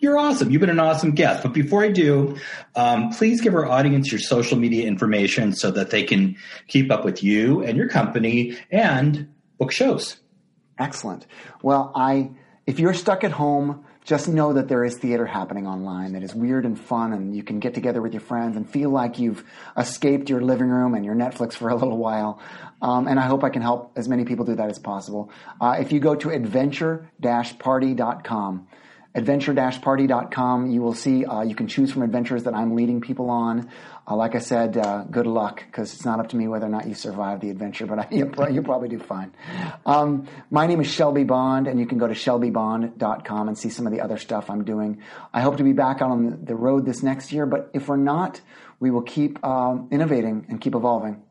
you're awesome. You've been an awesome guest. But before I do, um, please give our audience your social media information so that they can keep up with you and your company and book shows. Excellent. Well, I if you're stuck at home, just know that there is theater happening online that is weird and fun, and you can get together with your friends and feel like you've escaped your living room and your Netflix for a little while. Um, and I hope I can help as many people do that as possible. Uh, if you go to adventure-party.com, adventure-party.com, you will see uh, you can choose from adventures that I'm leading people on. Uh, like I said, uh, good luck because it's not up to me whether or not you survive the adventure, but I, you'll, you'll probably do fine. Um, my name is Shelby Bond, and you can go to shelbybond.com and see some of the other stuff I'm doing. I hope to be back out on the, road this next year, but if we're not, we will keep um, innovating and keep evolving.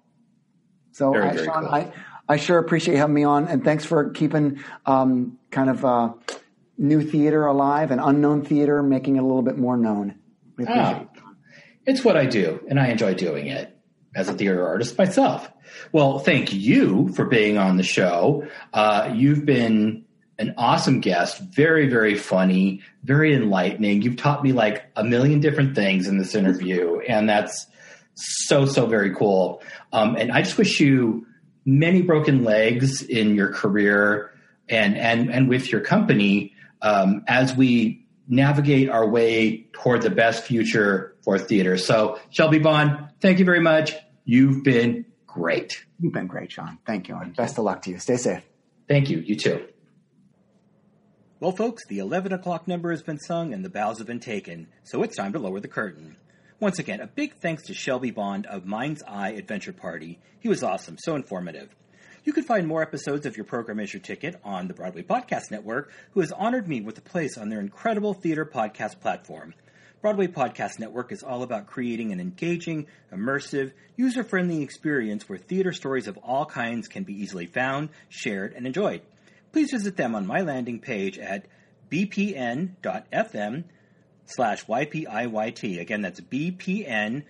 So, Very, very Sean, cool. I, I sure appreciate you having me on, and thanks for keeping um, kind of uh, new theater alive and unknown theater, making it a little bit more known. We appreciate Ah, it. It's what I do, and I enjoy doing it as a theater artist myself. Well, thank you for being on the show. Uh, you've been an awesome guest, very, very funny, very enlightening. You've taught me like a million different things in this interview, and that's so, so very cool. Um, and I just wish you many broken legs in your career and, and, and with your company um, as we navigate our way toward the best future for theater. So, Shelby Bond, thank you very much. You've been great. You've been great, Sean. Thank you, and best of luck to you. Stay safe. Thank you. You too. Well, folks, the 11 o'clock number has been sung and the bows have been taken, so it's time to lower the curtain. Once again, a big thanks to Shelby Bond of Mind's Eye Adventure Party. He was awesome, so informative. You can find more episodes of Your Program Is Your Ticket on the Broadway Podcast Network, who has honored me with a place on their incredible theater podcast platform. Broadway Podcast Network is all about creating an engaging, immersive, user friendly experience where theater stories of all kinds can be easily found, shared, and enjoyed. Please visit them on my landing page at bpn.fm slash YPIYT. Again, that's bpn.fm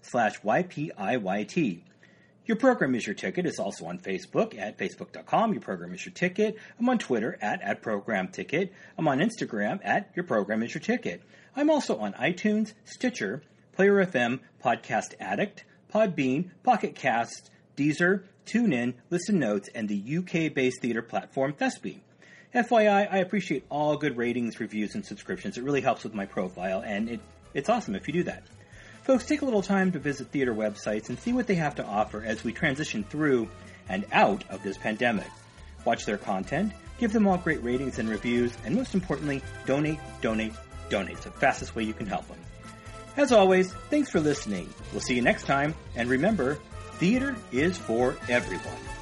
slash YPIYT. Your program is your ticket is also on Facebook at facebook.com. Your program is your ticket. I'm on Twitter at, at program ticket. I'm on Instagram at your program is your ticket. I'm also on iTunes, Stitcher, Player FM, Podcast Addict, Podbean, Pocket Cast, Deezer, TuneIn, Listen Notes, and the UK-based theater platform Thespy. FYI, I appreciate all good ratings, reviews, and subscriptions. It really helps with my profile, and it, it's awesome if you do that. Folks, take a little time to visit theater websites and see what they have to offer as we transition through and out of this pandemic. Watch their content, give them all great ratings and reviews, and most importantly, donate, donate, donate. It's the fastest way you can help them. As always, thanks for listening. We'll see you next time, and remember, theater is for everyone.